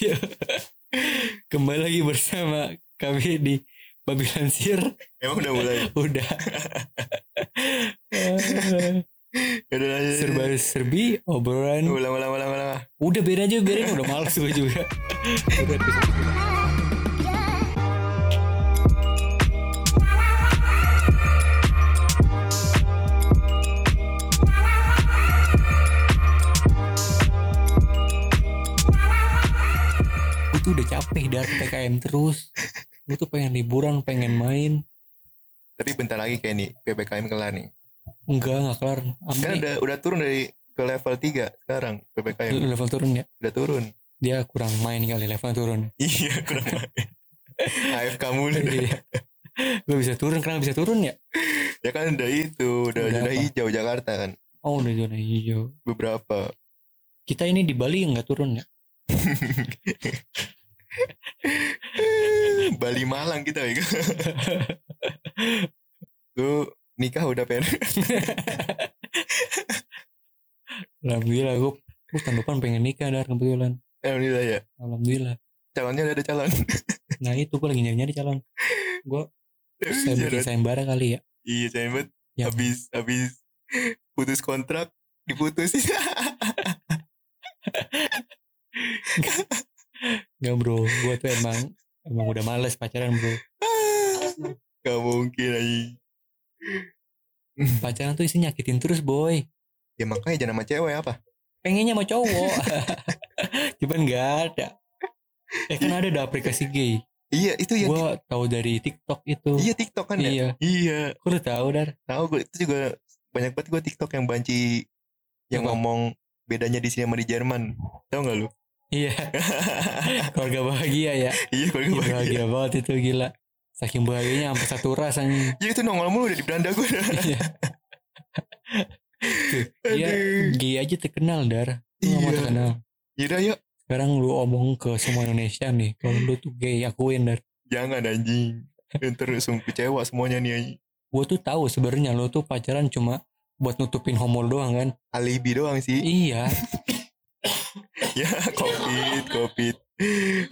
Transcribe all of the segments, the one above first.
Kembali lagi bersama kami di Babi Lansir. Emang udah mulai. Udah. Ya. Serba serbi obrolan. Ulang ulang ulang ulang. Udah biarin aja biarin udah males gue juga. Tuh udah capek dari PKM terus. Gue tuh pengen liburan, pengen main. Tapi bentar lagi kayak nih PPKM kelar nih. Enggak, enggak kelar. Kan udah udah turun dari ke level 3 sekarang PPKM. level turun ya? Udah turun. Dia kurang main kali level turun. Iya, kurang main. AFK mulu. Iya. Gue bisa turun, kenapa bisa turun ya? Ya kan udah itu, udah Udah apa? hijau Jakarta kan. Oh udah zona hijau. Beberapa. Kita ini di Bali nggak turun ya? Bali Malang kita ya. Lu nikah udah pen. Alhamdulillah gue gue tahun depan pengen nikah dar kebetulan. Alhamdulillah ya. Alhamdulillah. Calonnya udah ada calon. Nah itu gue lagi nyari-nyari calon. Gue saya bikin sayembara kali ya. Iya, banget. Ya. Habis habis putus kontrak diputus. Gak bro, gue tuh emang emang udah males pacaran bro. Gak mungkin aja. Pacaran tuh isi nyakitin terus boy. Ya makanya jangan sama cewek apa? Pengennya sama cowok. Cuman gak ada. Eh kan ada ada aplikasi gay. Iya, itu ya. Gue tahu dari TikTok itu. Iya TikTok kan ya? Iya. Iya. Kok lu tahu dar? Tahu gue itu juga banyak banget gue TikTok yang banci yang Apa? ngomong bedanya di sini sama di Jerman. Tahu nggak lu? Iya. Keluarga bahagia ya. iya, gue bahagia. bahagia banget itu gila. Saking bahagianya sampai satu ras anjing. Jadi itu nongol mulu udah di beranda gue. Iya. Tuh, Dia gay aja terkenal dar. Lu Iya. terkenal. Yaudah yuk. Sekarang lu omong ke semua Indonesia nih. Kalau lu tuh gay akuin dar. Jangan anjing. Langsung kecewa semuanya nih anjing. Gue tuh tahu sebenarnya lu tuh pacaran cuma buat nutupin homo doang kan. Alibi doang sih. Iya. ya, covid, covid.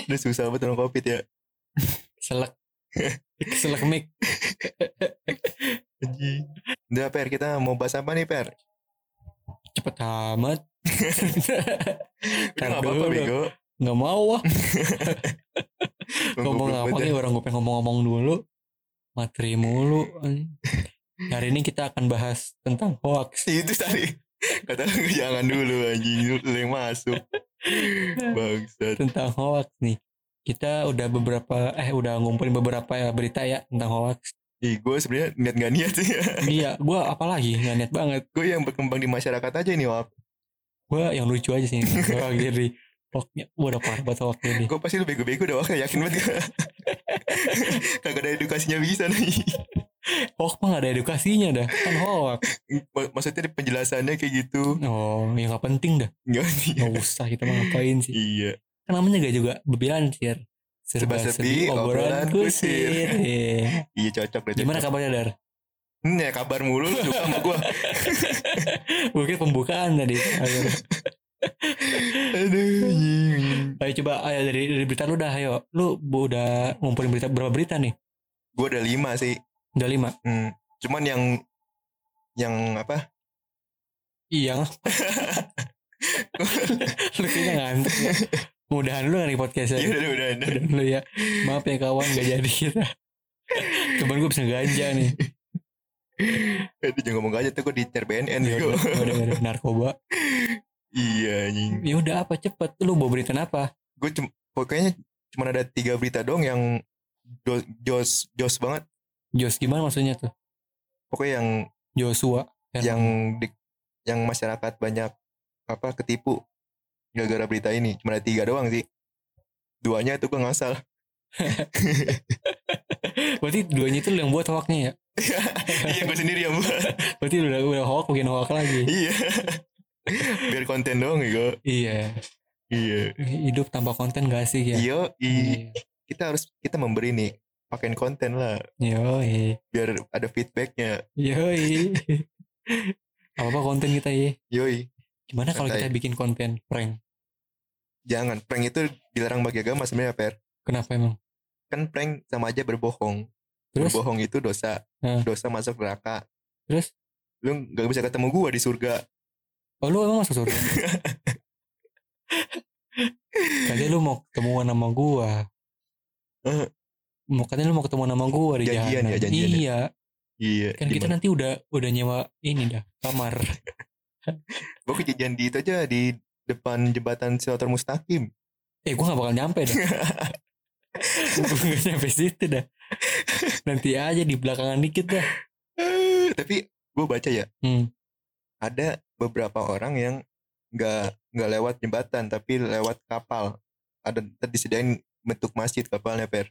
Udah susah banget orang covid ya. Selek. Selek mic. Anjing. Udah Per, kita mau bahas apa nih Per? Cepet amat. Udah Ntar gak apa-apa bego. Nggak mau ah. ngomong apa nih ya. orang gue pengen ngomong-ngomong dulu materi mulu hari ini kita akan bahas tentang hoax Itu tadi. Kata jangan dulu anjing. Lu yang masuk. Bangsat. tentang hoax nih kita udah beberapa eh udah ngumpulin beberapa ya berita ya tentang hoax Ih, gue sebenarnya niat gak niat sih. iya gue apalagi nggak niat banget gue yang berkembang di masyarakat aja nih, Wap. gue yang lucu aja sih gue akhirnya hoaxnya gue udah parah banget hoax ini Gue pasti lu bego-bego dah, Wap. Yakin banget gue. Kagak ada edukasinya bisa nih. Hoax mah gak ada edukasinya dah kan hoax Mak- Maksudnya di penjelasannya kayak gitu. oh ya nggak penting dah Enggak nggak usah kita mah ngapain sih Iya. kan namanya gak juga bebilansir serba Serba-serbi, serbi obrolan kusir. Iya. Iya cocok deh. Gimana kabarnya Dar? Hmm, ya kabar mulu lu suka sama gue. Mungkin pembukaan tadi. Ayo, Aduh. anjing. ayo coba ayo dari, dari berita lu dah ayo. Lu udah ngumpulin berita berapa berita nih? Gue ada lima sih. Udah lima. Hmm. Cuman yang yang apa? Iya. lu kayaknya ngantuk ya. Mudahan lu gak nih podcastnya. Iya udah udah udah. Lu ya. Maaf ya kawan gak jadi kita. Cuman gue bisa ganja nih. Itu jangan ngomong aja tuh gue di CRBNN Ya gue. udah, udah, udah, narkoba. Iya anjing. Ya udah apa cepet. Lu bawa berita apa? Gue cuma pokoknya cuma ada tiga berita dong yang jo- jos jos banget. Jos gimana maksudnya tuh? Pokoknya yang Joshua. yang di, yang masyarakat banyak apa ketipu gara-gara berita ini cuma ada tiga doang sih duanya itu gue ngasal Berarti duanya itu yang buat hoaxnya ya? iya gue sendiri yang buat Berarti udah, udah hoax bikin hoax lagi. iya biar konten doang ya gue Iya. iya Hidup tanpa konten gak sih ya? Iya. kita harus kita memberi nih pakein konten lah Yoi. biar ada feedbacknya Yoi. Apa-apa konten kita ya. yoi Gimana kalau kita bikin konten prank? jangan prank itu dilarang bagi agama sebenarnya per Kenapa emang? kan prank sama aja berbohong Terus? berbohong itu dosa Hah. dosa masuk neraka Terus? lu nggak bisa ketemu gua di surga Oh lu emang masuk surga? Kali lu mau ketemuan sama gua. Eh. Mau katanya lu mau ketemu sama gua di Janjian jalan. ya, janjian ya. Iya, iya kan kita nanti udah udah nyewa ini dah kamar. gua kejadian di itu aja di depan jembatan Silatur Mustaqim eh gua gak bakal nyampe dah. gua gak nyampe situ dah. Nanti aja di belakangan dikit dah. Tapi gua baca ya Hmm. ada beberapa orang yang nggak nggak lewat jembatan tapi lewat kapal ada ntar disediain bentuk masjid kapalnya per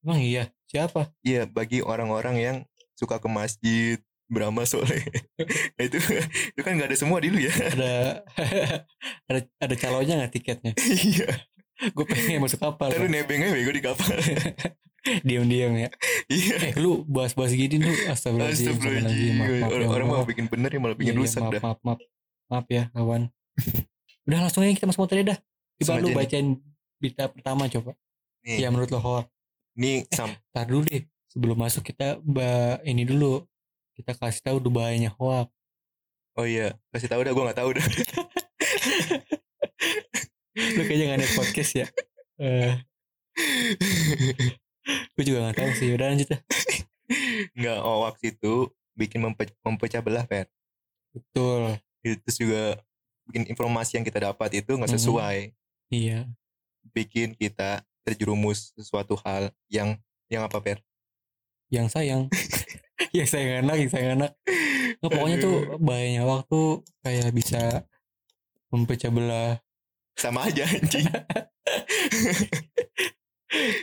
Emang iya? Siapa? iya bagi orang-orang yang suka ke masjid beramal soleh Nah, itu itu kan nggak ada semua di lu ya Ada ada ada calonnya nggak tiketnya? iya Gue pengen masuk kapal. ntar lu Bang. nebeng aja bego di kapal Diam-diam ya. iya Eh lu bahas-bahas gini lu astagfirullahaladzim. Astagfirullahaladzim Maaf, maaf, ya orang Allah. mau bikin bener ya malah bikin Iya, iya, rusak maaf, dah Maaf, maaf, maaf ya kawan. Udah langsung aja kita masuk materi dah. Coba lu bacain berita pertama coba. nih Ya menurut lo hoax. Nih sam Tar dulu deh. Sebelum masuk kita ba ini dulu. Kita kasih tahu tuh bahayanya hoax. oh iya kasih tahu dah gue nggak tahu dah Lu kayaknya gak ada podcast ya. Eh, gue juga gak tahu sih. Udah lanjut dah. nggak hoax itu bikin mempe- mempecah belah per Betul. terus juga bikin informasi yang kita dapat itu nggak sesuai Iya. bikin kita terjerumus sesuatu hal yang yang apa per Yang sayang. yang sayang anak, yang sayang anak. Nggak, pokoknya tuh bahayanya waktu kayak bisa mempecah belah. Sama aja anjing.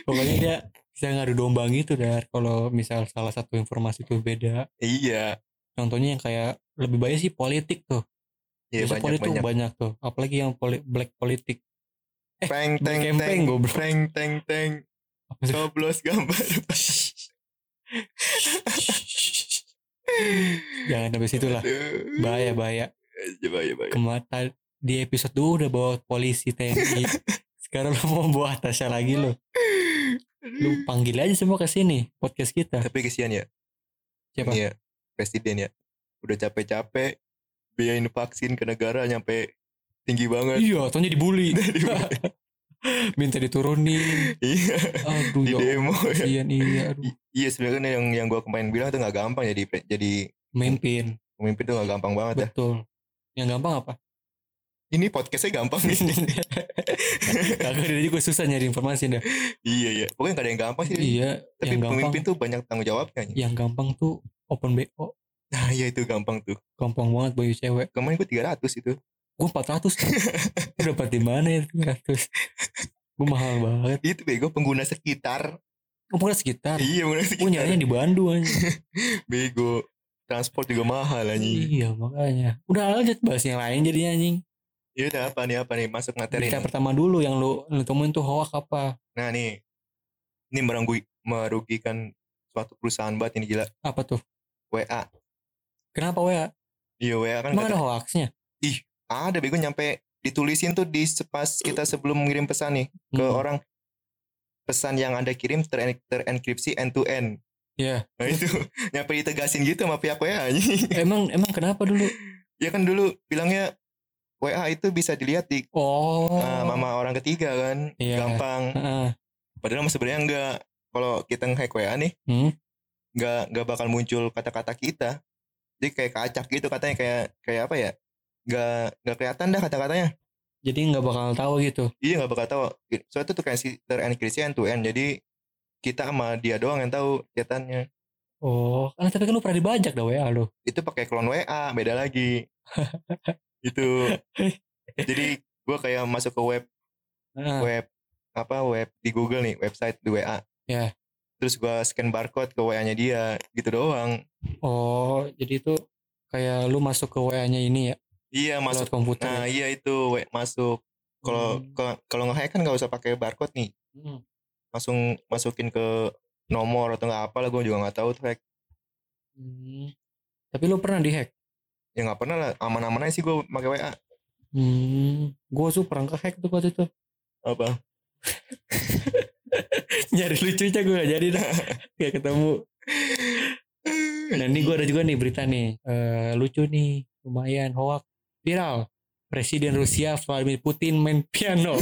Pokoknya dia bisa ngadu domba gitu dar. Kalau misal salah satu informasi itu beda. Iya. Contohnya yang kayak lebih banyak sih politik tuh. Ya Biasa banyak politik tuh banyak. banyak tuh. Apalagi yang poli- black politik peng black teng teng goblok. peng teng teng. Coblos gambar. Jangan sampai situ lah Aduh. bahaya bahaya. Coba ya bahaya. Kemata di episode 2 udah bawa polisi TNI. Sekarang lu mau bawa Tasya lagi lo lu panggil aja semua ke sini podcast kita. Tapi kesian ya. Siapa? Ya presiden ya. Udah capek-capek biayain vaksin ke negara nyampe tinggi banget. Iya tonya dibully. Minta diturunin. Iya. Aduh di ya demo ya. Kasihan iya aduh. Iya sebenarnya kan yang yang gua kemarin bilang tuh nggak gampang jadi pre- jadi memimpin. Pemimpin tuh nggak gampang banget ya. Betul. Yang gampang apa? Ini podcastnya gampang nih. Kagak dari juga susah nyari informasi dah. Iya iya. Pokoknya gak ada yang gampang sih. Iya tapi yang gampang. pemimpin tuh banyak tanggung jawabnya yang gampang tuh open BO nah iya itu gampang tuh. Gampang banget boy cewek. Kemarin gue 300 itu gue 400 Lu dapat di mana ya? 300 gue mahal banget. Itu bego pengguna sekitar. Kamu sekitar? Iya pengguna gue sekitar nyarinya di Bandung aja bego. Transport juga mahal anjing. Iya makanya. Udah lanjut bahas yang lain jadinya anjing. Iya udah apa nih apa nih? Masuk materi nih. pertama dulu yang lu lu temuin tuh hoax apa? Nah nih. Ini merenggu- merugikan suatu perusahaan banget ini gila. Apa tuh? WA kenapa WA iya WA kan emang kata- ada hoaxnya ada bego nyampe ditulisin tuh di pas kita sebelum ngirim pesan nih ke Hmm. orang pesan yang anda kirim teren- terenkripsi end to end Iya. nah itu nyampe ditegasin gitu sama pihak WA emang emang kenapa dulu ya kan dulu bilangnya WA itu bisa dilihat di oh uh, mama orang ketiga kan Iya. gampang Heeh. padahal sebenarnya enggak kalau kita nge-hack WA nih Hmm. nggak nggak bakal muncul kata-kata kita jadi kayak kacak gitu katanya kayak kayak apa ya nggak nggak kelihatan dah kata-katanya. Jadi nggak bakal tahu gitu? Iya nggak bakal tahu. Soalnya itu tuh kayak terenkripsi end to end jadi kita sama dia doang yang tahu chatannya oh kan tapi kan lu pernah dibajak dah WA lu. Itu pakai klon WA beda lagi. Itu jadi gua kayak masuk ke web Heeh. web apa web di Google nih website di WA Ya. terus gua scan barcode ke WA-nya dia gitu doang. Oh jadi itu kayak lu masuk ke WA-nya ini ya iya lewat masuk komputer nah ya? iya itu we- masuk kalau Hmm. kalau- nge-hack kan nggak usah pakai barcode nih Hmm. langsung masukin ke nomor atau nggak apa lah gue juga nggak tahu tuh hack Hmm. tapi lu pernah dihack ya nggak pernah lah aman-aman aja sih gue pakai WA Hmm, gue tuh pernah kehack tuh waktu itu. Apa? Nyari lucunya gue gak jadi dah. Gak ketemu. Nah ini gue ada juga nih berita nih. Eh, lucu nih. Lumayan. Hoax. Viral. Presiden Rusia Vladimir Putin main piano.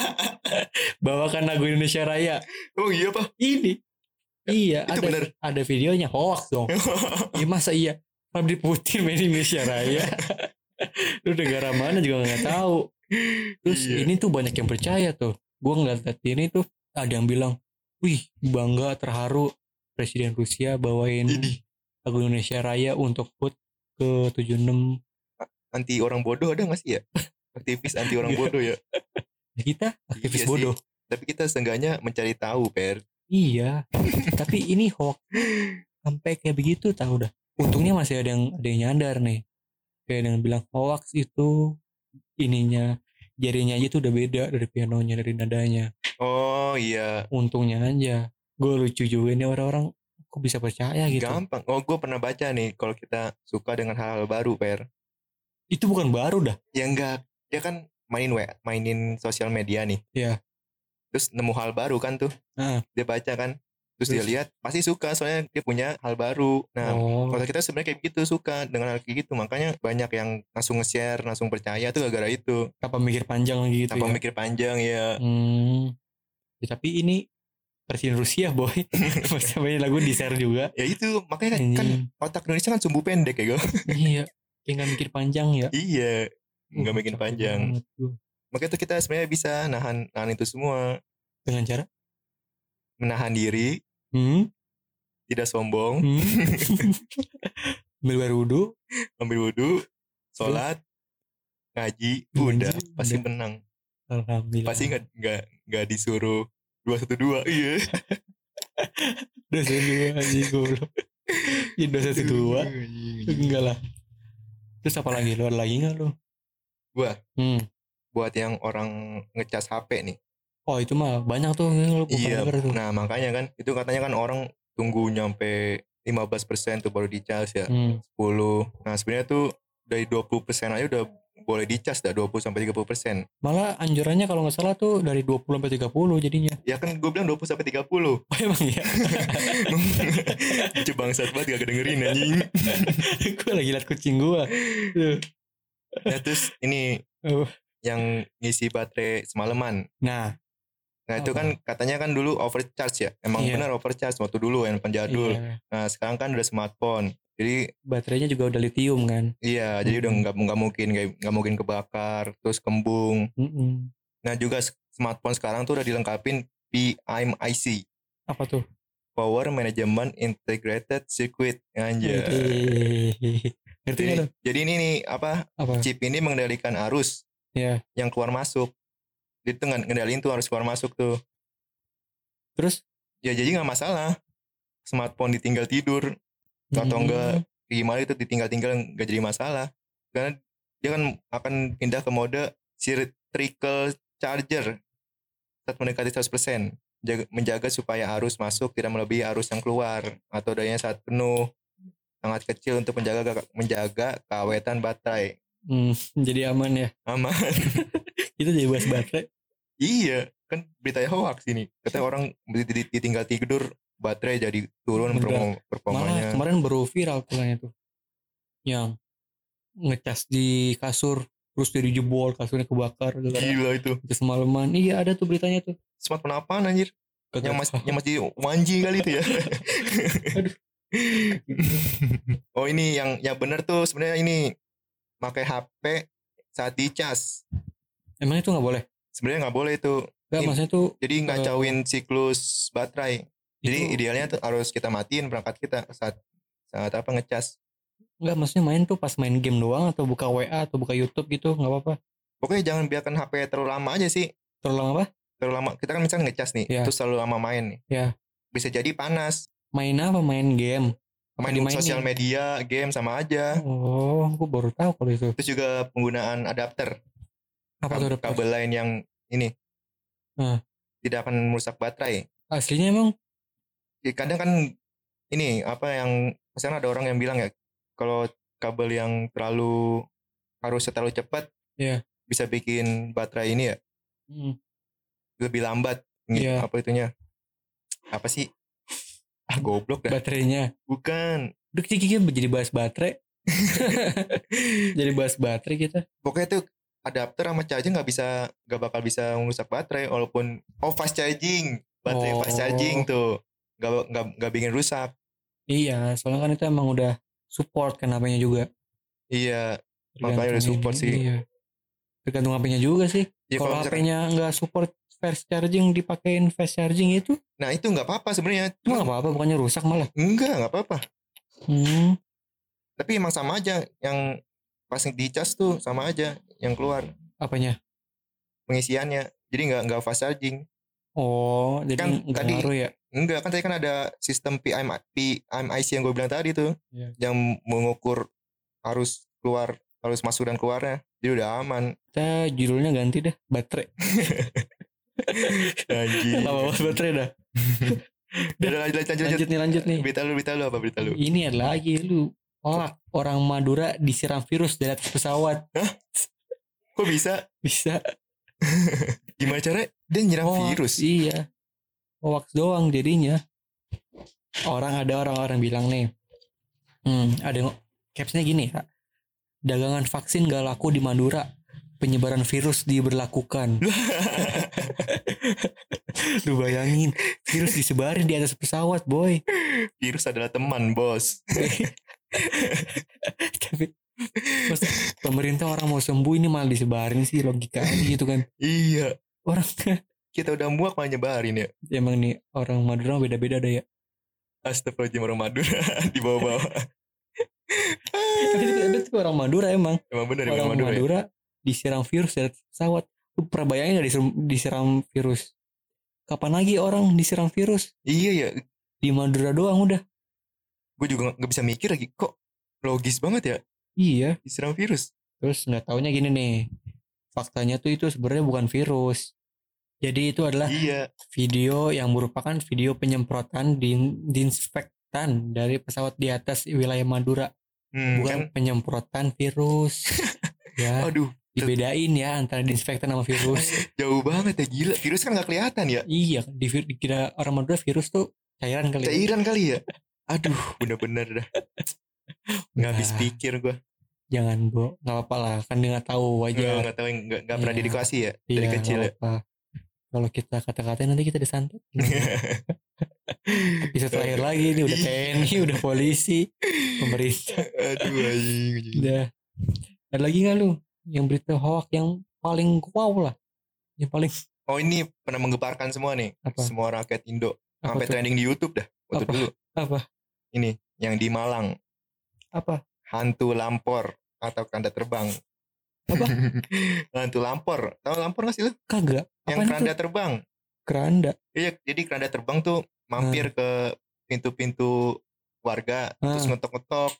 Bawakan lagu Indonesia Raya. oh iya pak. Ini. Iya. Itu ada, bener. ada videonya. Hoax dong. Ya masa iya. Vladimir Putin main Indonesia Raya. Lu negara mana juga gak tahu. Terus Iya. ini tuh banyak yang percaya tuh. Gue ngeliat ini tuh ada yang bilang, wih bangga terharu Presiden Rusia bawain Ini lagu Indonesia Raya untuk HUT ke 76 anti orang bodoh ada gak sih ya? Aktivis anti orang bodoh ya. kita aktivis Iya sih. bodoh. Tapi kita seenggaknya mencari tahu, Per. Iya. Tapi ini hoax sampai kayak begitu tahu dah. Untungnya masih ada yang ada yang nyadar nih. Kayak yang bilang hoax itu ininya jarinya aja tuh udah beda dari pianonya dari nadanya. Oh iya. Untungnya aja. Gue lucu juga nih orang-orang kok bisa percaya gitu. Gampang. Oh gue pernah baca nih kalau kita suka dengan hal-hal baru, Per. Itu bukan baru dah. Ya enggak. Dia kan mainin we, mainin sosial media nih. Iya. Terus nemu hal baru kan tuh. Ah. Dia baca kan. Terus, dia Terus? lihat pasti suka soalnya dia punya hal baru. Nah, oh. kalau kita sebenarnya kayak gitu suka dengan hal kayak gitu. Makanya banyak yang langsung nge-share, langsung percaya tuh gara-gara itu. Tanpa mikir panjang lagi gitu Tanpa ya. mikir panjang ya. Hmm. Ya, tapi ini Presiden Rusia boy. Masa banyak lagu di share juga. Ya itu makanya kan, kan otak Indonesia kan sumbu pendek ya gue. iya. Kayak gak mikir panjang ya. iya. Nggak Uh, bikin capek panjang. Makanya tuh kita sebenarnya bisa nahan nahan itu semua. Dengan cara? Menahan diri, Hmm. tidak sombong, hmm. Ambil wudhu. ambil wudhu, sholat, ngaji, udah Ngaji, pasti udah. menang. Alhamdulillah. Pasti nggak nggak nggak disuruh dua satu dua. Iya. Dosa dua anjing goblok. Ya dosa satu dua. Enggak lah. Terus apa lagi? Lu ada lagi gak lu? Gua Hmm. buat yang orang ngecas HP nih. Oh itu mah banyak tuh yang lu Iya. tuh. Nah makanya kan itu katanya kan orang tunggu nyampe 15% tuh baru dicas ya. Hmm. 10. Nah sebenarnya tuh dari 20% aja udah boleh dicas dah 20 sampai 30%. Malah anjurannya kalau nggak salah tuh dari 20 sampai 30 jadinya. Ya kan gue bilang 20 sampai 30. Oh emang ya? Itu bangsat banget gak dengerin anjing. gue lagi liat kucing gua. Tuh. Nah terus ini Oh. yang ngisi baterai semalaman. Nah, Nah itu kan katanya kan dulu overcharge ya. Emang Iya. benar overcharge waktu dulu handphone jadul. iya. Nah sekarang kan udah smartphone. Jadi baterainya juga udah lithium kan. iya jadi udah Hmm. nggak nggak mungkin nggak nggak mungkin kebakar terus kembung. Mm-mm. Nah juga smartphone sekarang tuh udah dilengkapin PMIC. Apa tuh? Power Management Integrated Circuit anjir. Ngerti Jadi, jadi ini nih apa Apa? chip ini mengendalikan arus Ya. yang keluar masuk. Jadi tuh nge- ngendaliin tuh arus keluar masuk tuh. Terus? Ya jadi nggak masalah. Smartphone ditinggal tidur atau Hmm. enggak kayak gimana itu ditinggal-tinggal nggak jadi masalah. Karena dia kan akan pindah ke mode trickle charger saat mendekati 100%. Jaga, menjaga supaya arus masuk tidak melebihi arus yang keluar atau dayanya saat penuh sangat kecil untuk menjaga menjaga keawetan baterai Hmm, jadi aman ya. aman Itu jadi bahas baterai. iya kan beritanya hoax ini kata orang di- di- ditinggal tidur baterai jadi turun Beneran. perform- Malah performanya kemarin baru viral tuh kayaknya tuh. Yang ngecas di kasur terus jadi jebol kasurnya kebakar gara-gara gila itu itu semalaman. Iya ada tuh beritanya tuh. smartphone apaan anjir Kagak yang mas tahu. yang masih wanji kali itu ya Aduh. oh ini yang yang bener tuh sebenarnya ini pakai HP saat dicas Emang itu nggak boleh? sebenarnya nggak boleh itu Enggak, maksudnya tuh jadi ngacauin siklus baterai jadi itu, idealnya tuh harus kita matiin perangkat kita saat saat apa ngecas enggak maksudnya main tuh pas main game doang atau buka WA atau buka YouTube gitu nggak apa-apa. pokoknya jangan biarkan HP terlalu lama aja sih Terlalu lama apa? terlalu lama kita kan misalnya ngecas nih Iya. terus terlalu lama main nih Iya. bisa jadi panas Main apa? Main game. Apa main dimainin? sosial media game sama aja Oh, gue baru tahu kalau itu. terus juga penggunaan adapter Apa tuh ada kabel lain yang ini Hmm. tidak akan merusak baterai Aslinya emang Ya, kadang kan ini apa yang misalnya ada orang yang bilang ya kalau kabel yang terlalu harus terlalu cepat Iya. Bisa bikin baterai ini ya Hmm. lebih lambat. Iya. Apa itunya? Apa sih? Ah goblok dah. Baterainya. Bukan. Udah kita kita jadi bahas baterai. jadi bahas baterai kita. Pokoknya tuh adapter sama charger nggak bisa nggak bakal bisa merusak baterai walaupun oh fast charging baterai fast Oh. charging tuh nggak nggak nggak bikin rusak Iya, soalnya kan itu emang udah support kan HP-nya juga. iya Makanya udah Tergantung support ini, sih. Iya. Tergantung HP-nya juga sih. ya Kalau HP-nya nggak support fast charging dipakein fast charging itu nah itu nggak apa-apa sebenarnya cuma cuma nggak apa-apa bukannya rusak malah. enggak nggak apa-apa Hmm. tapi emang sama aja yang pas di cas tuh sama aja yang keluar Apanya? pengisiannya jadi nggak nggak fast charging Oh, jadi Kan tadi- ngaruh ya? enggak kan tadi kan ada sistem PM PMIC yang gue bilang tadi tuh Iya. yang mengukur arus keluar arus masuk dan keluarnya jadi udah aman Kita judulnya ganti deh, baterai. Anjing. Lama banget baterai dah. Udah lanjut lanjut lanjut. Lanjut nih, lanjut nih. Berita lu berita lu apa berita lu? Ini ada lagi lu. Oh, orang Madura disiram virus dari atas pesawat. Kok bisa? Bisa. Gimana cara dia nyerang Hoax, virus? Iya. Hoax doang jadinya. Orang ada orang-orang bilang nih. Hmm, ada capsnya gini ya. Dagangan vaksin gak laku di Madura. Penyebaran virus diberlakukan. Lu bayangin, virus disebarin di atas pesawat, boy. Virus adalah teman, bos. Tapi pemerintah orang mau sembuh ini malah disebarin sih logikanya gitu kan. iya. Orang Kita udah muak malah nyebarin ya. emang nih orang Madura beda-beda deh ya. Astagfirullahaladzim orang Madura di bawah-bawah. Tapi itu, orang Madura emang. Emang bener orang orang Madura. ya? Madura disiram virus dari pesawat. Lu pernah bayangin gak disiram, disiram virus? Kapan lagi orang disiram virus? Iya ya. Di Madura doang udah. Gue juga nggak bisa mikir lagi. Kok logis banget ya Iya. diserang virus? Terus nggak taunya gini nih. Faktanya tuh itu sebenarnya bukan virus. Jadi itu adalah Iya. video yang merupakan video penyemprotan din, disinfektan dari pesawat di atas wilayah Madura. Hmm, Bukan kan? penyemprotan virus. ya, Aduh, dibedain ya antara disinfektan sama virus. jauh banget ya gila. Virus kan nggak kelihatan ya. iya, di, dikira orang Madura virus tuh cairan kali. ya. Cairan kali ya. Aduh, bener-bener dah. Nggak habis pikir gue. Jangan, Bro. Nggak apa-apa lah, kan dia nggak tahu aja. nggak tahu nggak nggak pernah Iya. didikasi ya Iya, dari kecil ya. Kalau kita kata-katain nanti kita disantet. Bisa terakhir lagi nih udah TNI, udah polisi, pemerintah. Aduh anjing. Udah. Ada lagi nggak lu yang berita hoax yang paling wow lah? Yang paling Oh ini pernah menggeparkan semua nih. Apa? Semua rakyat Indo. apa Sampai tuh? trending di YouTube dah. Waktu Apa? dulu. Apa? Ini yang di Malang. Apa? Hantu lampor atau kanda terbang. Apa? Hantu lampor. Tahu lampor gak sih lu? Kagak. Yang keranda itu? terbang. Keranda. Iya, jadi keranda terbang tuh mampir ke pintu-pintu warga terus Ah. ngetok-ngetok.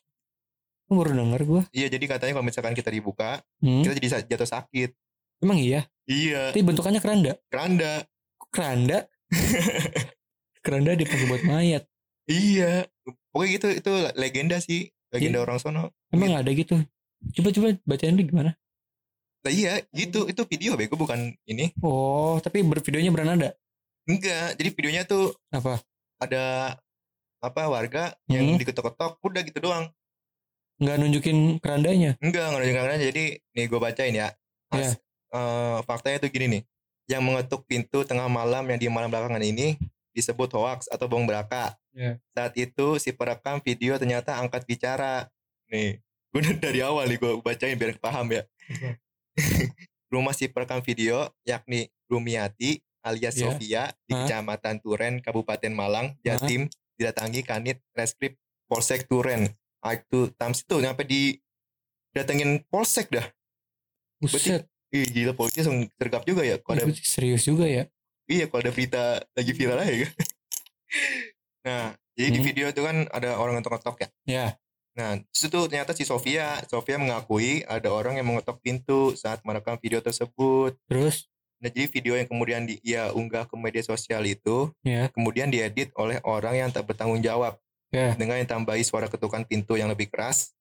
Lu baru denger gua. Iya, jadi katanya kalau misalkan kita dibuka, Hmm? kita jadi jatuh sakit. Emang iya? Iya, Tapi bentukannya keranda. keranda. Kok keranda? keranda dipakai buat mayat. Iya. Pokoknya gitu itu legenda sih, legenda Iya. orang sono. Emang ada gitu? Coba-coba bacain dulu gimana? Nah, iya, gitu. Itu video bego bukan ini. Oh, tapi bervideonya beranada. Enggak, jadi videonya tuh Apa? ada apa warga yang Hmm. diketok-ketok udah gitu doang. Nggak nunjukin kerandanya. Enggak, enggak ada keranda. Jadi nih gue bacain ya. Iya. eh, faktanya tuh gini nih. Yang mengetuk pintu tengah malam yang di malam belakangan ini disebut hoax atau bong belaka. Iya. Saat itu si perekam video ternyata angkat bicara. Nih, gue dari awal nih gue bacain biar paham ya. Rumah si perekam video yakni Rumiati alias Iya. Sofia di Hah? Kecamatan Turen, Kabupaten Malang, Jatim, didatangi Kanit Reskrim Polsek Turen. Ah, Itu Tams itu nyampe di datengin Polsek dah. Buset. Ih gila polisi langsung sergap juga ya. Kalau ada serius juga ya. Iya kalau ada berita lagi viral aja kan. nah, jadi di Hmm. video itu kan ada orang ngetok-ngetok ya. Ya. Nah, di situ ternyata si Sofia, Sofia mengakui ada orang yang mengetok pintu saat merekam video tersebut. Terus Nah, jadi video yang kemudian di, ia unggah ke media sosial itu ya. kemudian diedit oleh orang yang tak bertanggung jawab Ya. dengan ditambahi suara ketukan pintu yang lebih keras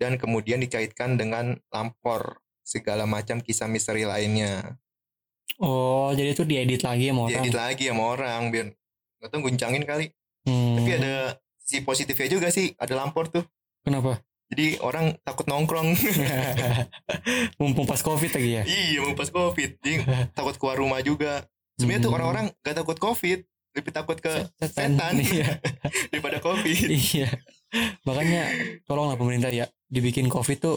dan kemudian dikaitkan dengan lampor segala macam kisah misteri lainnya. Oh, jadi itu diedit lagi sama orang. Diedit lagi sama orang biar nggak tahu guncangin kali. Hmm. Tapi ada sisi positifnya juga sih, ada lampor tuh. Kenapa? Jadi orang takut nongkrong. Mumpung pas covid lagi ya. iya, mau pas covid. Jadi takut keluar rumah juga. Sebenarnya tuh Hmm. orang-orang gak takut covid, lebih takut ke Setan. setan. Iya. daripada covid. iya. Makanya tolonglah pemerintah ya dibikin covid tuh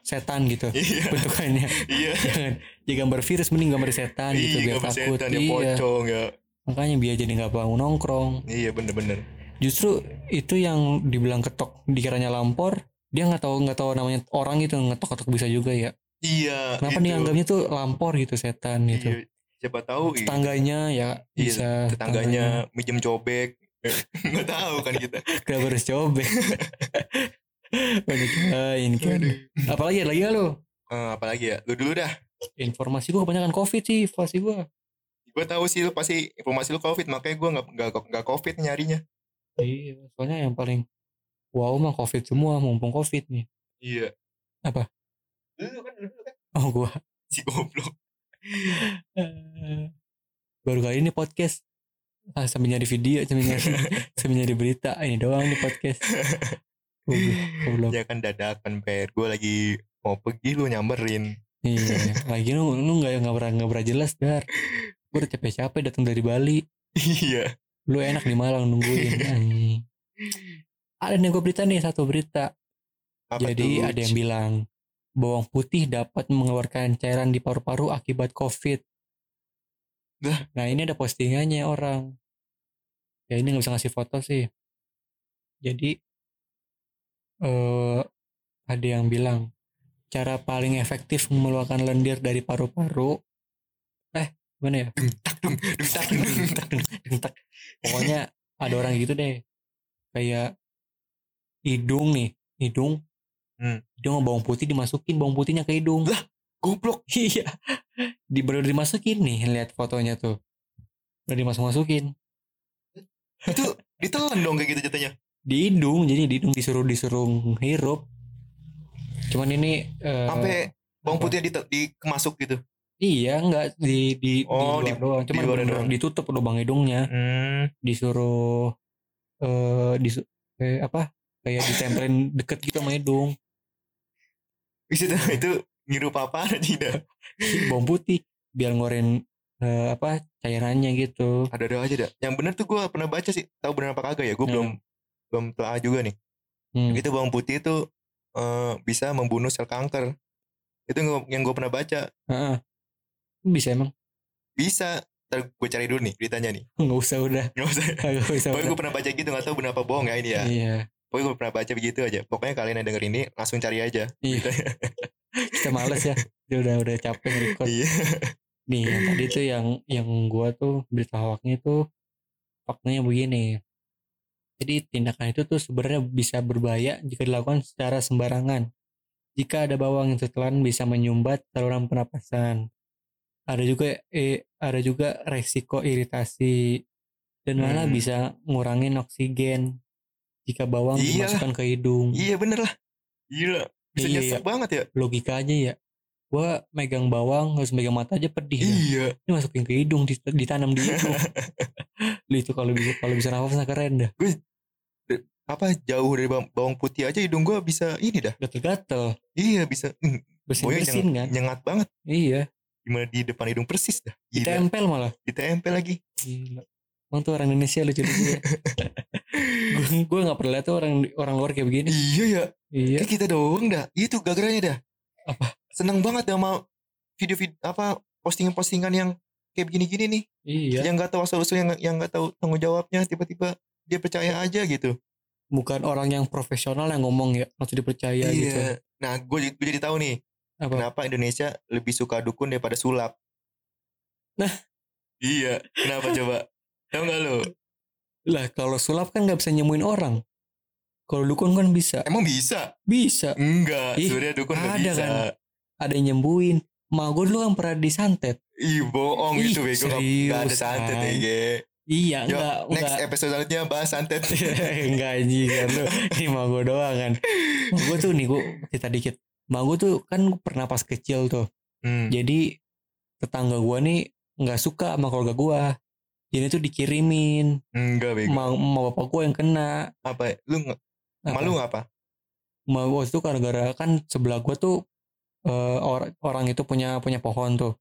setan gitu Iya, bentukannya. iya. Jangan ya gambar virus mending gambar setan gitu Iya, biar gambar takut. setan ya Iya. pocong ya. Makanya biar jadi nggak bangun nongkrong. Iya bener-bener. Justru itu yang dibilang ketok dikiranya lampor, dia nggak tahu nggak tahu namanya orang gitu ngetok-ketok bisa juga ya. Iya. Kenapa itu. dianggapnya tuh lampor gitu setan gitu. Iya, siapa tahu iya, Tetangganya ya Iya, bisa tetangganya minjem cobek. Nggak tahu kan kita. Kenapa harus cobek Banyak lain kan. Apalagi ada lagi gak lo Eh, apalagi ya? Lu dulu dah. Informasi gue kebanyakan covid sih Informasi gue Gue tahu sih lu pasti informasi lu covid makanya gue nggak nggak covid nyarinya. Iya Soalnya yang paling Wow mah covid semua Mumpung covid nih Iya. Apa? Dulu kan dulu kan Oh gue si goblok. Baru kali ini podcast ah, Sambil nyari video Sambil nyari, sambil nyari berita Ini doang nih podcast Goblok. Ya kan dadakan per. Gue lagi mau pergi lu nyamberin. Iya Lagi lu, lu gak, gak, pernah, gak pernah jelas Dar Gue udah capek-capek datang dari Bali iya. Lu enak di Malang nungguin ada nih gue berita nih satu berita. Apa jadi tuh? ada yang bilang bawang putih dapat mengeluarkan cairan di paru-paru akibat covid. Nah ini ada postingannya orang. Ya ini nggak bisa ngasih foto sih. Jadi eh ada yang bilang cara paling efektif mengeluarkan lendir dari paru-paru eh gimana ya. Pokoknya ada orang gitu deh. Kayak hidung nih, hidung. Hmm. Hidung bawang putih dimasukin bawang putihnya ke hidung. Lah. Goblok. Iya. Di baru dimasukin nih, lihat fotonya tuh. Udah dimasuk-masukin Itu ditelan dong kayak gitu jatuhnya. di hidung, jadi di hidung disuruh disuruh hirup. Cuman ini eh, Sampai bawang putihnya dite- dikemasuk gitu. Iya, enggak di di Oh, di di- luar doang. Cuman di luar doang. ditutup lubang hidungnya. Hmm. disuruh eh disu kayak apa kayak ditempelin deket gitu sama hidung Bisa tuh itu ngirup apa dah. bawang putih biar ngoren eh, apa cairannya gitu Ada-ada aja dah. Yang bener tuh gue pernah baca sih. Tahu bener apa kagak ya? Gue Hmm. belum belum telah juga nih. hmm. Itu bawang putih itu eh, bisa membunuh sel kanker. Itu yang- gue pernah baca. Heeh. Bisa emang Bisa. Ntar gue cari dulu nih beritanya nih. nggak usah udah Gak usah. nggak usah Pokoknya gue pernah baca gitu. Gak tau bener apa bohong ya ini ya. iya Pokoknya gue pernah baca begitu aja. Pokoknya kalian yang denger ini langsung cari aja. Iya. kita males ya Dia udah udah capek nge-record Iya. nih yang tadi tuh yang yang gua tuh berita hoaknya tuh faktanya begini jadi tindakan itu tuh sebenarnya bisa berbahaya jika dilakukan secara sembarangan jika ada bawang yang tertelan bisa menyumbat saluran pernapasan ada juga eh, ada juga resiko iritasi dan malah Hmm. bisa ngurangin oksigen jika bawang Iya. dimasukkan ke hidung Iya bener lah. Gila. Bisa Iya, nyesek banget ya. logika aja ya gua megang bawang harus megang mata aja pedih. Iya. ini masukin ke hidung dit- ditanam di hidung Lu itu kalau bisa kalau bisa nafas nah keren dah Apa jauh dari bawang, bawang putih aja hidung gue bisa ini dah. gatel-gatel Iya bisa. Hmm, bersin Pokoknya bersin nyeng- kan nyengat banget. iya Gimana di depan hidung persis dah. Gila. ditempel malah Ditempel lagi. gila Emang tuh orang Indonesia lucu lucu ya. gue gue nggak pernah lihat tuh orang orang luar kayak begini iya ya. iya Kayak kita doang dah. Itu gagaranya dah. Apa? Seneng banget dah sama video-video apa postingan-postingan yang kayak begini-gini nih. iya Yang nggak tahu asal usul yang yang nggak tahu tanggung jawabnya tiba-tiba dia percaya aja gitu. bukan orang yang profesional yang ngomong ya langsung dipercaya gitu Nah, gue jadi tahu nih apa kenapa Indonesia lebih suka dukun daripada sulap. Nah. Iya, kenapa coba? Tahu nggak lo? lah kalau sulap kan nggak bisa nyembuhin orang kalau dukun kan bisa Emang bisa? bisa Enggak, Ih, sebenarnya dukun nggak ada bisa. kan. ada yang nyembuhin Ma gue dulu kan pernah disantet Ih, bohong Ih, itu bego nggak ada santet An. ya, Ge. Iya Yuk, enggak next enggak episode selanjutnya bahas santet. enggak anjing kan lu ini mah gue doang kan gue tuh nih gue cerita dikit mak gue tuh kan pernah pas kecil tuh Hmm. jadi tetangga gua nih nggak suka sama keluarga gua jadi tuh dikirimin Enggak bego. sama, sama bapak gua yang kena Apa? Lu Apa? malu ngapa? Ma gua itu gara-gara kan sebelah gua tuh or- orang itu punya punya pohon tuh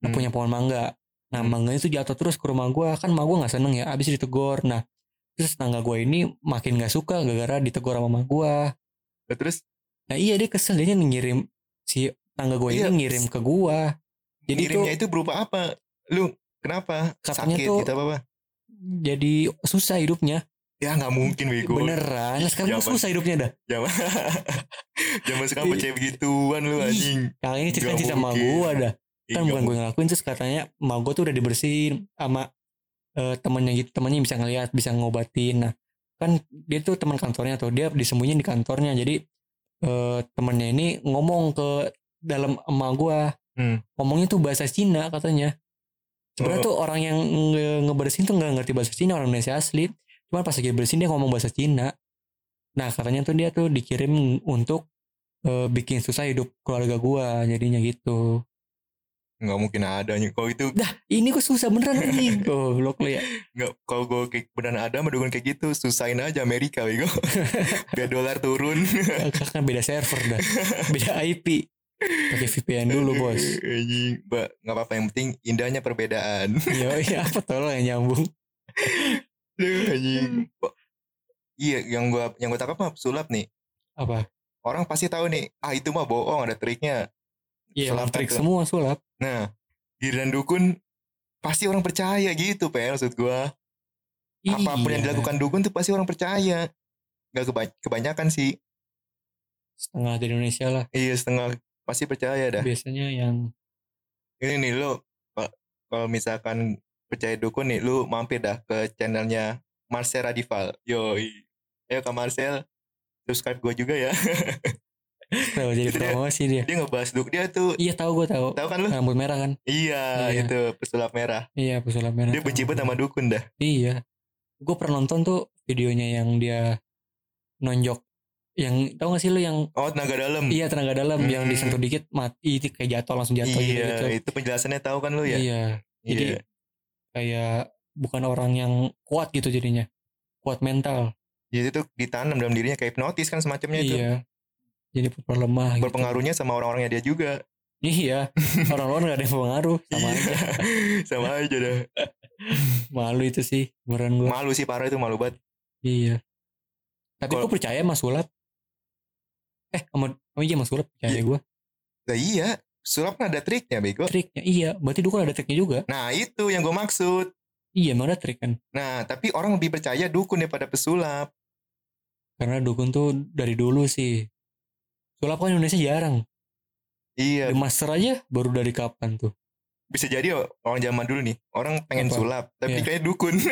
Nah, Hmm. punya pohon mangga nah Hmm. mangganya itu jatuh terus ke rumah gua kan mak gua nggak seneng ya abis ditegur nah terus tetangga gua ini makin nggak suka gara-gara ditegur sama gua Nah, Terus nah iya dia kesel dia ngirim si tetangga gua Iya, ini ngirim ke gua jadi tuh ngirimnya itu berupa apa? Lu kenapa? Katanya Sakit tuh- gitu apa apa? jadi susah hidupnya Ya nggak mungkin bego. beneran nah, sekarang Zaman- susah hidupnya dah Zaman Zaman sekarang percaya begituan lu anjing. Yang ini cerita Nggak cerita sama gue dah. Kan nggak bukan gue ngelakuin terus katanya emak gue tuh udah dibersihin sama eh, temennya gitu. Temennya bisa ngeliat, bisa ngobatin. Nah kan dia tuh teman kantornya tuh. Dia disembunyiin di kantornya. Jadi eh, temennya ini ngomong ke dalam emak gue. Hmm. Ngomongnya tuh bahasa Cina katanya. Sebenarnya Oh. tuh orang yang nge- ngebersihin tuh nggak ngerti bahasa Cina orang Indonesia asli. Cuma pas lagi bersihin dia ngomong bahasa Cina. Nah katanya tuh dia tuh dikirim untuk eh, bikin susah hidup keluarga gua jadinya gitu. Nggak mungkin ada nih. Kalau itu Dah ini kok susah beneran nih. Goblok lu ya. nggak kalau gue kayak beneran ada mah dukun kayak gitu susahin aja Amerika bego. Biar dolar turun. Karena beda server dah. Beda IP. Pakai VPN dulu bos. Anjing, Mbak, nggak apa-apa yang penting indahnya perbedaan. Yo iya apa tolong yang nyambung. Anjing. Iya, yang gua yang gua tangkap mah sulap nih. Apa? Orang pasti tahu nih, ah itu mah bohong, ada triknya. Iya Sulap trik semua sulap. Nah, giliran dukun pasti orang percaya gitu, Pel, maksud gua. Apa pun yang Iya. dilakukan dukun tuh pasti orang percaya. Gak keba- kebanyakan sih. Setengah di Indonesia lah. Iya, setengah pasti percaya dah. Biasanya yang Ini nih lo kalau- misalkan percaya dukun nih, lu mampir dah ke channelnya Marcel Radival. Yo, ayo Kak Marcel, subscribe gua juga ya. Kenapa jadi Itu dia. promosi dia. dia ngebahas duk dia tuh Iya tahu gue tahu. tahu kan lu Rambut merah kan? iya, Iya. itu pesulap merah Iya pesulap merah. dia benci banget sama dukun dah Iya. Gue pernah nonton tuh videonya yang dia nonjok. Yang tahu gak sih lu yang oh tenaga dalam iya tenaga dalam yang Hmm. disentuh dikit mati itu kayak jatuh langsung jatuh gitu, iya gitu. itu penjelasannya tahu kan lu ya Iya. Jadi Iya. kayak bukan orang yang kuat gitu jadinya. Kuat mental. jadi itu ditanam dalam dirinya kayak hipnotis kan semacamnya itu Jadi lemah gitu. berpengaruhnya sama orang-orangnya dia juga Iya. Orang luar gak ada yang pengaruh sama Iya. aja. sama aja dah Malu itu sih. Beneran gue. malu sih parah itu malu banget Iya. Tapi Kalau- gue percaya sama sulap. Eh, sama, oh iya sama sulap percaya Iya. gue. nah iya sulap kan ada triknya bego Triknya, iya. Berarti dukun ada triknya juga. nah itu yang gue maksud Iya, emang ada trik kan. nah tapi orang lebih percaya dukun daripada pesulap Karena dukun tuh dari dulu sih. Sulap kan Indonesia jarang. iya The Master aja baru dari kapan tuh. bisa jadi orang zaman dulu nih orang pengen Apa? sulap tapi Iya. kayak dukun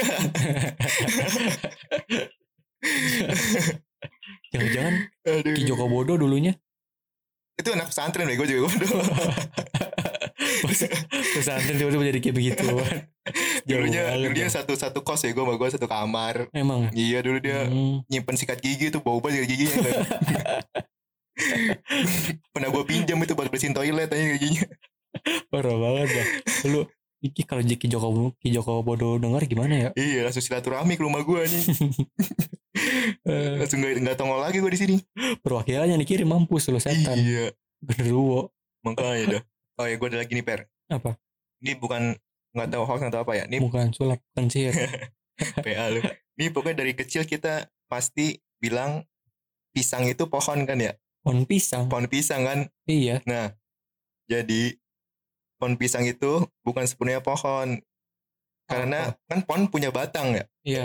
Jangan-jangan. Ki Joko Bodo dulunya. itu anak pesantren bego juga bodoh Pesantren tiba-tiba jadi kayak begitu. Dulunya dulunya dah. satu satu kos ya gue sama gue satu kamar Emang. iya dulu dia Hmm. nyimpen sikat gigi tuh bau banget sikat giginya. pernah gue pinjam itu buat bersihin toilet aja giginya Parah banget dah. Lu Iki kalau Ki Joko Ki Joko Bodo denger gimana ya? iya langsung silaturahmi ke rumah gue nih langsung gak, gak tongol lagi gue di sini perwakilannya dikirim mampus lu setan. iya Genderuwo. makanya dah oh ya gue ada lagi nih per Apa? ini bukan nggak tahu hoax atau apa ya ini Bukan sulap, sihir. PA lu ini pokoknya dari kecil kita pasti bilang pisang itu pohon kan ya Pohon pisang. pohon pisang kan Iya. Nah, jadi pohon pisang itu bukan sepenuhnya pohon. Karena kan pohon punya batang ya. Iya.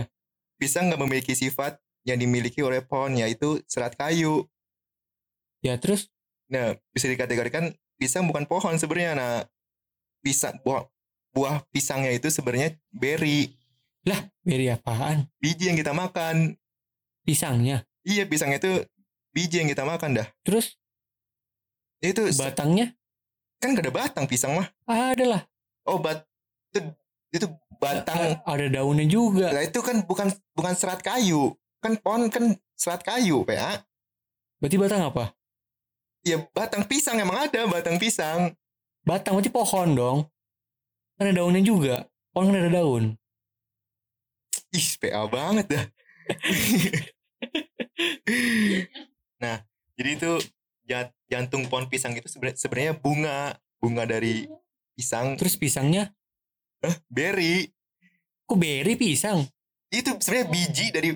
Pisang nggak memiliki sifat yang dimiliki oleh pohon yaitu serat kayu. Ya terus Nah, bisa dikategorikan pisang bukan pohon sebenarnya. Nah, pisang buah, buah pisangnya itu sebenarnya berry, beri apaan? biji yang kita makan. Pisangnya. Iya, pisang itu biji yang kita makan dah. Terus Itu batangnya kan gak ada batang pisang mah. ada lah. Oh, bat itu itu batang A- Ada daunnya juga. Lah itu kan bukan bukan serat kayu. Kan pohon kan serat kayu, PA. Berarti batang apa? Ya batang pisang emang ada batang pisang. Batang berarti pohon dong. Kan ada daunnya juga. Pohon kan ada daun. Ih, PA banget dah. nah, jadi itu ja- jantung pohon pisang itu sebenarnya bunga, bunga dari pisang Terus pisangnya, berry. kok beri pisang? Itu sebenarnya biji dari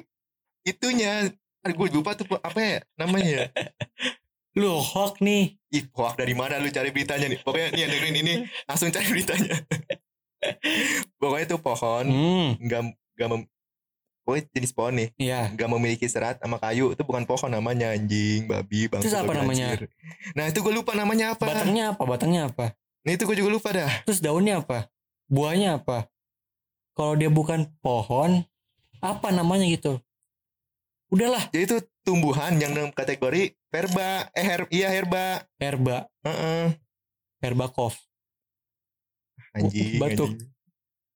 itunya. Gue lupa tuh apa ya namanya. Lu hoax nih. Ih, hoax dari mana lu cari beritanya nih? Pokoknya nih yang dengerin ini langsung cari beritanya. Pokoknya itu pohon Hmm, nggak mem, pokoknya jenis pohon nih iya. nggak memiliki serat sama kayu itu bukan pohon namanya anjing babi bang Terus apa namanya? nah itu gue lupa namanya apa Batangnya apa? Batangnya apa? nah itu gue juga lupa dah Terus daunnya apa? Buahnya apa? Kalau dia bukan pohon, apa namanya gitu? Udahlah, jadi itu tumbuhan yang dalam kategori herba eh her, iya herba herba, Heeh. herba cough. anjing batuk. anjing.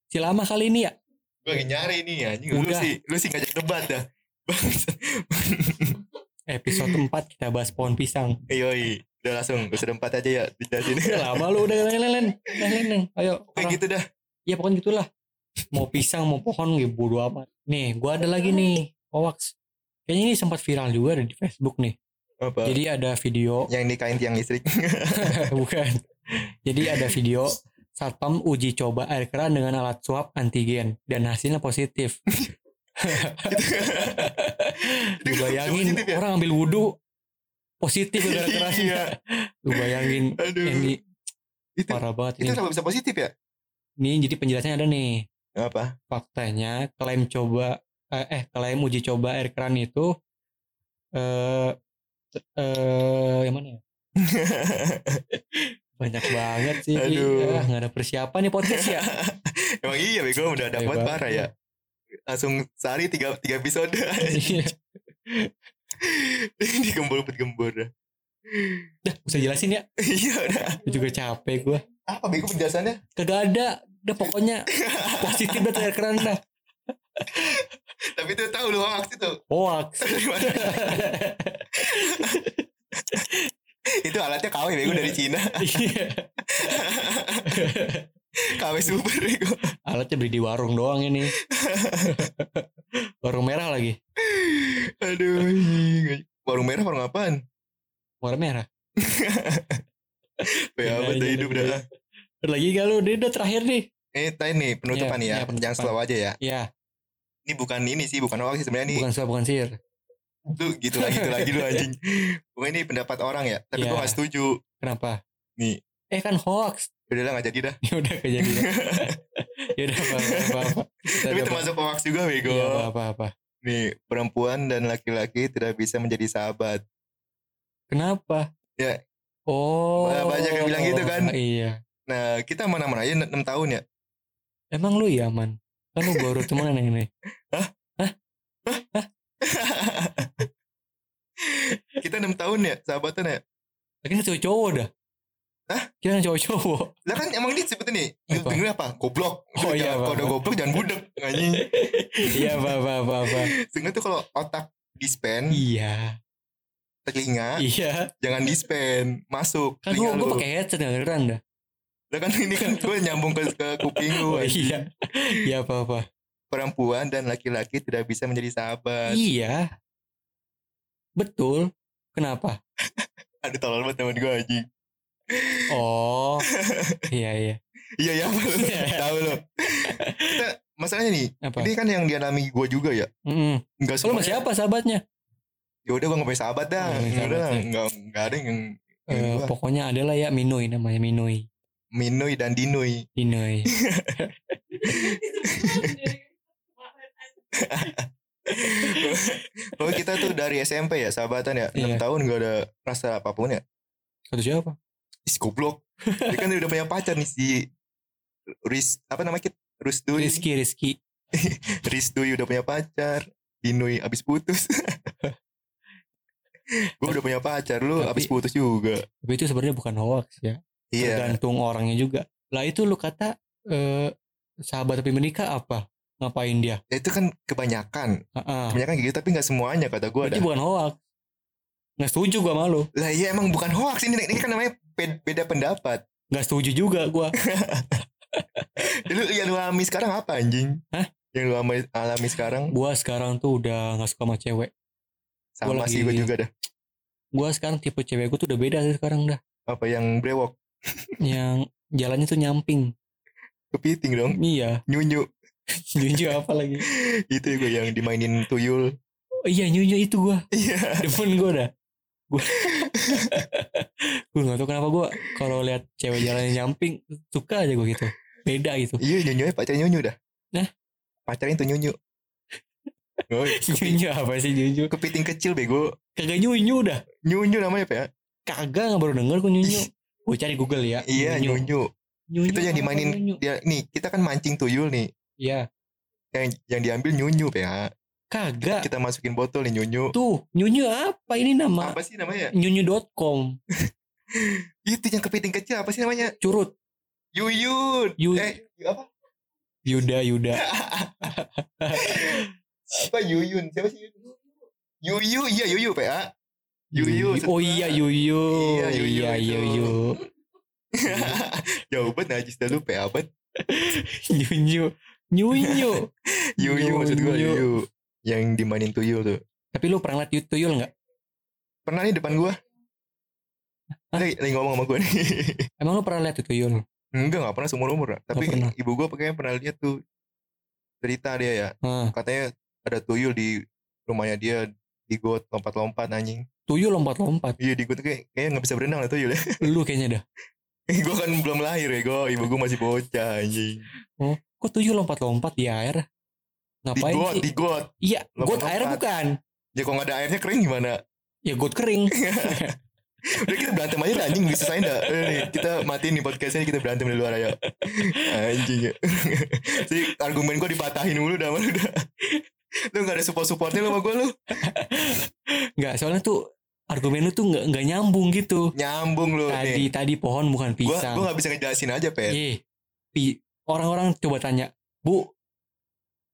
Si lama kali ini ya? Gue lagi nyari nih anjing lu sih lu sih ngajak debat dah. Episode 4 kita bahas pohon pisang. Yoi, udah langsung episode 4 aja ya dijelasin Udah lama lu udah lain lain lain. Ayo, kayak gitu dah ya pokoknya gitulah. Mau pisang mau pohon gitu bodo amat. Nih, gua ada lagi nih, hoax. Kayaknya ini sempat viral juga ada di Facebook nih. apa Jadi ada video yang nikahin tiang listrik bukan. Jadi ada video satpam uji coba air keran dengan alat swab antigen dan hasilnya positif. Lu bayangin Positif ya? orang ambil wudhu positif gara kerasnya. Lu bayangin aduh ini itu parah banget itu ini. kenapa bisa positif ya Nih jadi penjelasannya ada nih. apa Faktanya klaim coba eh, eh klaim uji coba air keran itu eh eh yang mana ya? Banyak banget sih. Aduh. Ah, nggak ada persiapan nih podcast ya. Emang iya bego udah ada buat parah ya. Langsung sehari tiga, tiga episode Iya. Digembur-gembur dah. Dah, bisa jelasin ya. Iya udah. Juga capek gue. Apa bego penjelasannya? Kagak ada. Udah pokoknya positif tuh air keran dah. Tapi itu tahu lu hoax itu. Hoax. Itu alatnya KW bego dari Cina. Iya. KW super bego. Alatnya beli di warung doang ini. warung merah lagi. Aduh. Warung merah warung apaan? Warna merah. Ya Iya, apa iya, hidup iya. dah. Lagi gak lu? Dia udah terakhir nih. Eh, tadi nih penutupan Iya, nih ya. iya, penutupan. Jangan slow aja ya. Ya, Ini bukan ini sih, bukan hoax sih sebenarnya nih. bukan suap, bukan sihir. Lu gitu lagi, gitu lagi lu anjing. Pokoknya ini pendapat orang ya. Tapi Iya. gua gak setuju. Kenapa? Nih. Eh kan hoax. Udah lah gak jadi dah. Ya udah kejadian. ya udah apa apa apa. Tapi termasuk hoax juga bego. Iya, apa apa apa. Nih, perempuan dan laki-laki tidak bisa menjadi sahabat. Kenapa? Ya. Oh. Banyak yang bilang gitu kan. Iya. Nah, kita mana-mana aja 6 tahun ya. Emang lu ya, Man? Kan lu baru temenan yang ini. Kita 6 tahun ya, sahabatan ya. Lagi cowok cowok dah. Hah? Kita cowok cowok. Lah kan emang dia sebutin nih. Apa? dengerin apa? Goblok. Oh, iya, Kalau udah goblok jangan budek. Anjing. Iya apa apa apa apa. Sehingga tuh kalau otak dispen, Iya. telinga Iya. jangan dispen, masuk Kan gua lu. pakai headset nggak kedengeran dah. Lah kan ini kan gue nyambung ke, ke kuping lu. Oh iya. Iya apa apa. Perempuan dan laki-laki tidak bisa menjadi sahabat. Iya. Betul. Kenapa? Ada tolol banget teman gue anjing. Oh. iya iya. Iya ya, apa lu? tahu lo. Kita masalahnya nih, Apa? ini kan yang dialami gue juga ya. Mm. Enggak Kalau masih apa sahabatnya? Ya udah gue nggak punya sahabat dah. Oh, nggak punya Udah sahabat ya. nggak nggak ada yang yang Eh, gua. pokoknya adalah ya Minoi namanya Minoi. Minui dan Dinui. Minoi. Kalau kita tuh dari SMP ya sahabatan ya, 6 Iya. tahun gak ada rasa apa pun ya. Kata siapa? Ih goblok. Dia kan udah punya pacar nih si Riz apa namanya Kit? Rusdui. Rizky Rizky. Rizdui udah punya pacar. Dinui abis putus. gue udah punya pacar, lu Tapi- abis putus juga. Tapi itu sebenarnya bukan hoax ya. Iya. Tergantung orangnya juga. Lah itu lu kata eh, sahabat tapi menikah apa? Ngapain dia? Ya, itu kan kebanyakan. Heeh. Kebanyakan gitu tapi nggak semuanya kata gue dah. bukan hoax. nggak setuju gua malu Lah iya emang bukan hoax ini, ini kan namanya be- beda pendapat. nggak setuju juga gua Lu yang lu alami sekarang apa anjing? Hah? Yang lu alami, alami sekarang gua sekarang tuh udah nggak suka sama cewek sama Gua sih gue juga dah. gua sekarang tipe cewek gua tuh udah beda sih sekarang dah Apa yang brewok? yang jalannya tuh nyamping Kepiting dong. iya Nyunyu. nyunyu apa lagi Itu gue yang dimainin tuyul. oh, iya nyunyu itu gua Iya. demen gua dah gua gua nggak tahu kenapa gua kalau lihat cewek jalannya nyamping suka aja gua gitu beda gitu Iya nyunyu pacar nyunyu dah. Nah? Pacarin tuh nyunyu. Oh, nyunyu apa sih nyunyu kepiting kecil bego. kagak nyunyu dah Nyunyu namanya apa ya? kagak nggak baru denger gua nyunyu gue cari google ya Iya nyunyu. Nyunyu Itu yang dimainin nyunyu? dia nih kita kan mancing tuyul nih. Iya. Yang yang diambil nyunyu ya. Kagak. Kita masukin botol nih nyunyu. Tuh, nyunyu apa ini nama? Apa sih namanya? Nyunyu.com. Itu yang kepiting kecil apa sih namanya? Curut. Yuyun. Yu- Eh, apa? Yuda, Yuda. apa Yuyun? Siapa sih Yuyun? Yuyu, iya Yuyu PA. Yuyu. Oh iya, Yuyu. Iya, Yuyu Iya. Yuyu. Jauh banget najis dah lu PA banget. Nyunyu. Nyunyu. Yuyu maksud gua Yuyu. Yang dimainin tuyul tuh. Tapi lu pernah liat tuyul nggak? Pernah nih depan gua. Hah? Lagi, lagi ngomong sama gua nih. Emang lu pernah liat tuyul? Enggak, enggak pernah seumur umur. Tapi pernah. ibu gua kayaknya pernah lihat tuh cerita dia ya. Nah, Katanya ada tuyul di rumahnya dia di got lompat-lompat anjing. tuyul lompat-lompat. Iya di got kayak kayaknya nggak bisa berenang lah tuyul ya. Lu kayaknya dah. gua kan belum lahir ya gua, ibu gua masih bocah anjing. Kok tuyul lompat-lompat di air? Di Ngapain got, sih? di got. Iya, got air bukan. Ya kalau nggak ada airnya kering gimana? Ya got kering. Udah kita berantem aja dah anjing bisa saya enggak? nih, kita matiin nih podcastnya kita berantem di luar ayo. Anjing ya. Jadi argumen gua dipatahin mulu dah malu dah. Lu gak ada support-supportnya lu sama gua lu. Enggak, soalnya tuh argumen lu tuh nggak nggak nyambung gitu. Nyambung lu Tadi nih. tadi pohon bukan pisang. gua gak bisa ngejelasin aja, Pet. Iya. Orang-orang coba tanya, Bu,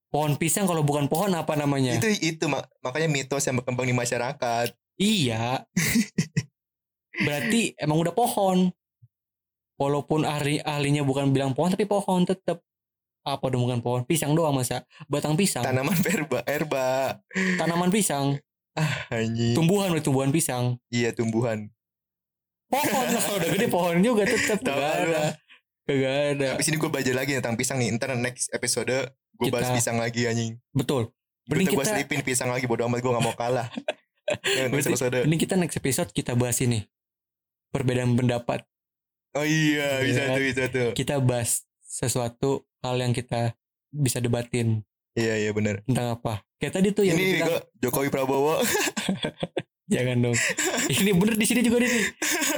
pohon pisang kalau bukan pohon apa namanya? Itu itu mak- makanya mitos yang berkembang di masyarakat. Iya. Berarti emang udah pohon. Walaupun ahli ahlinya bukan bilang pohon tapi pohon tetap. Apa dong bukan pohon? Pisang doang masa batang pisang, Tanaman verba, herba. tanaman pisang, Anjing. tumbuhan tumbuhan pisang. iya tumbuhan. Pohon kalau udah gede pohon juga tetap gak ada. Gak ada. Habis ini gue belajar lagi tentang pisang nih. Ntar next episode gue Kita- bahas pisang lagi anjing. Betul. Gue Mending gue kita- selipin pisang lagi bodo amat gue gak mau kalah. Next Berarti episode. Ini kita next episode kita bahas ini. Perbedaan pendapat. Oh iya, bisa Iya. tuh, bisa tuh. Kita bahas sesuatu hal yang kita bisa debatin Iya, iya benar. tentang apa. Kayak tadi tuh yang Ini dibilang, Jokowi Prabowo. jangan dong. ini bener di sini juga nih.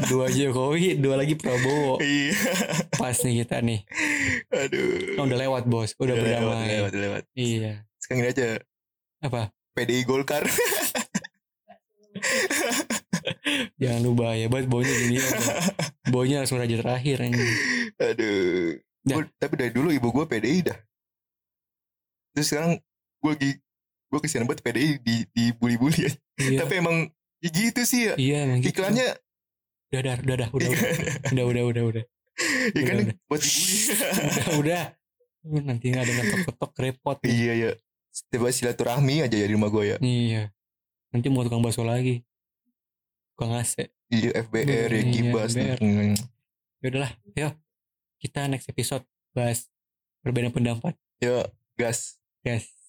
Dua Jokowi, dua lagi Prabowo. iya. Pas nih kita nih. Aduh. Oh, udah lewat bos, udah, lewat, berdamai. lewat, udah lewat. Iya. Sekarang ini aja. Apa? PDI Golkar. Jangan lu bahaya banget baunya gini aja. Baunya langsung raja terakhir ini. Aduh. Dah. Gua- tapi dari dulu ibu gue PDI dah. Terus sekarang gue lagi gue kesian banget PDI di dibully-bully aja. Iya. Tapi emang ya gitu sih ya. Iya, emang gitu. Iklannya Udah, udah, udah, udah, udah, udah, udah, udah, udah. ya kan Udah, udah. buat dibully. udah udah nanti nggak ada ngetok-ketok repot nih. iya ya. Tiba silaturahmi aja ya di rumah gue ya. iya nanti mau tukang bakso lagi tukang AC Iya FBR ya Iya, Kibas. Hmm. ya udahlah yuk kita next episode bahas perbedaan pendapat Yuk gas. Yes.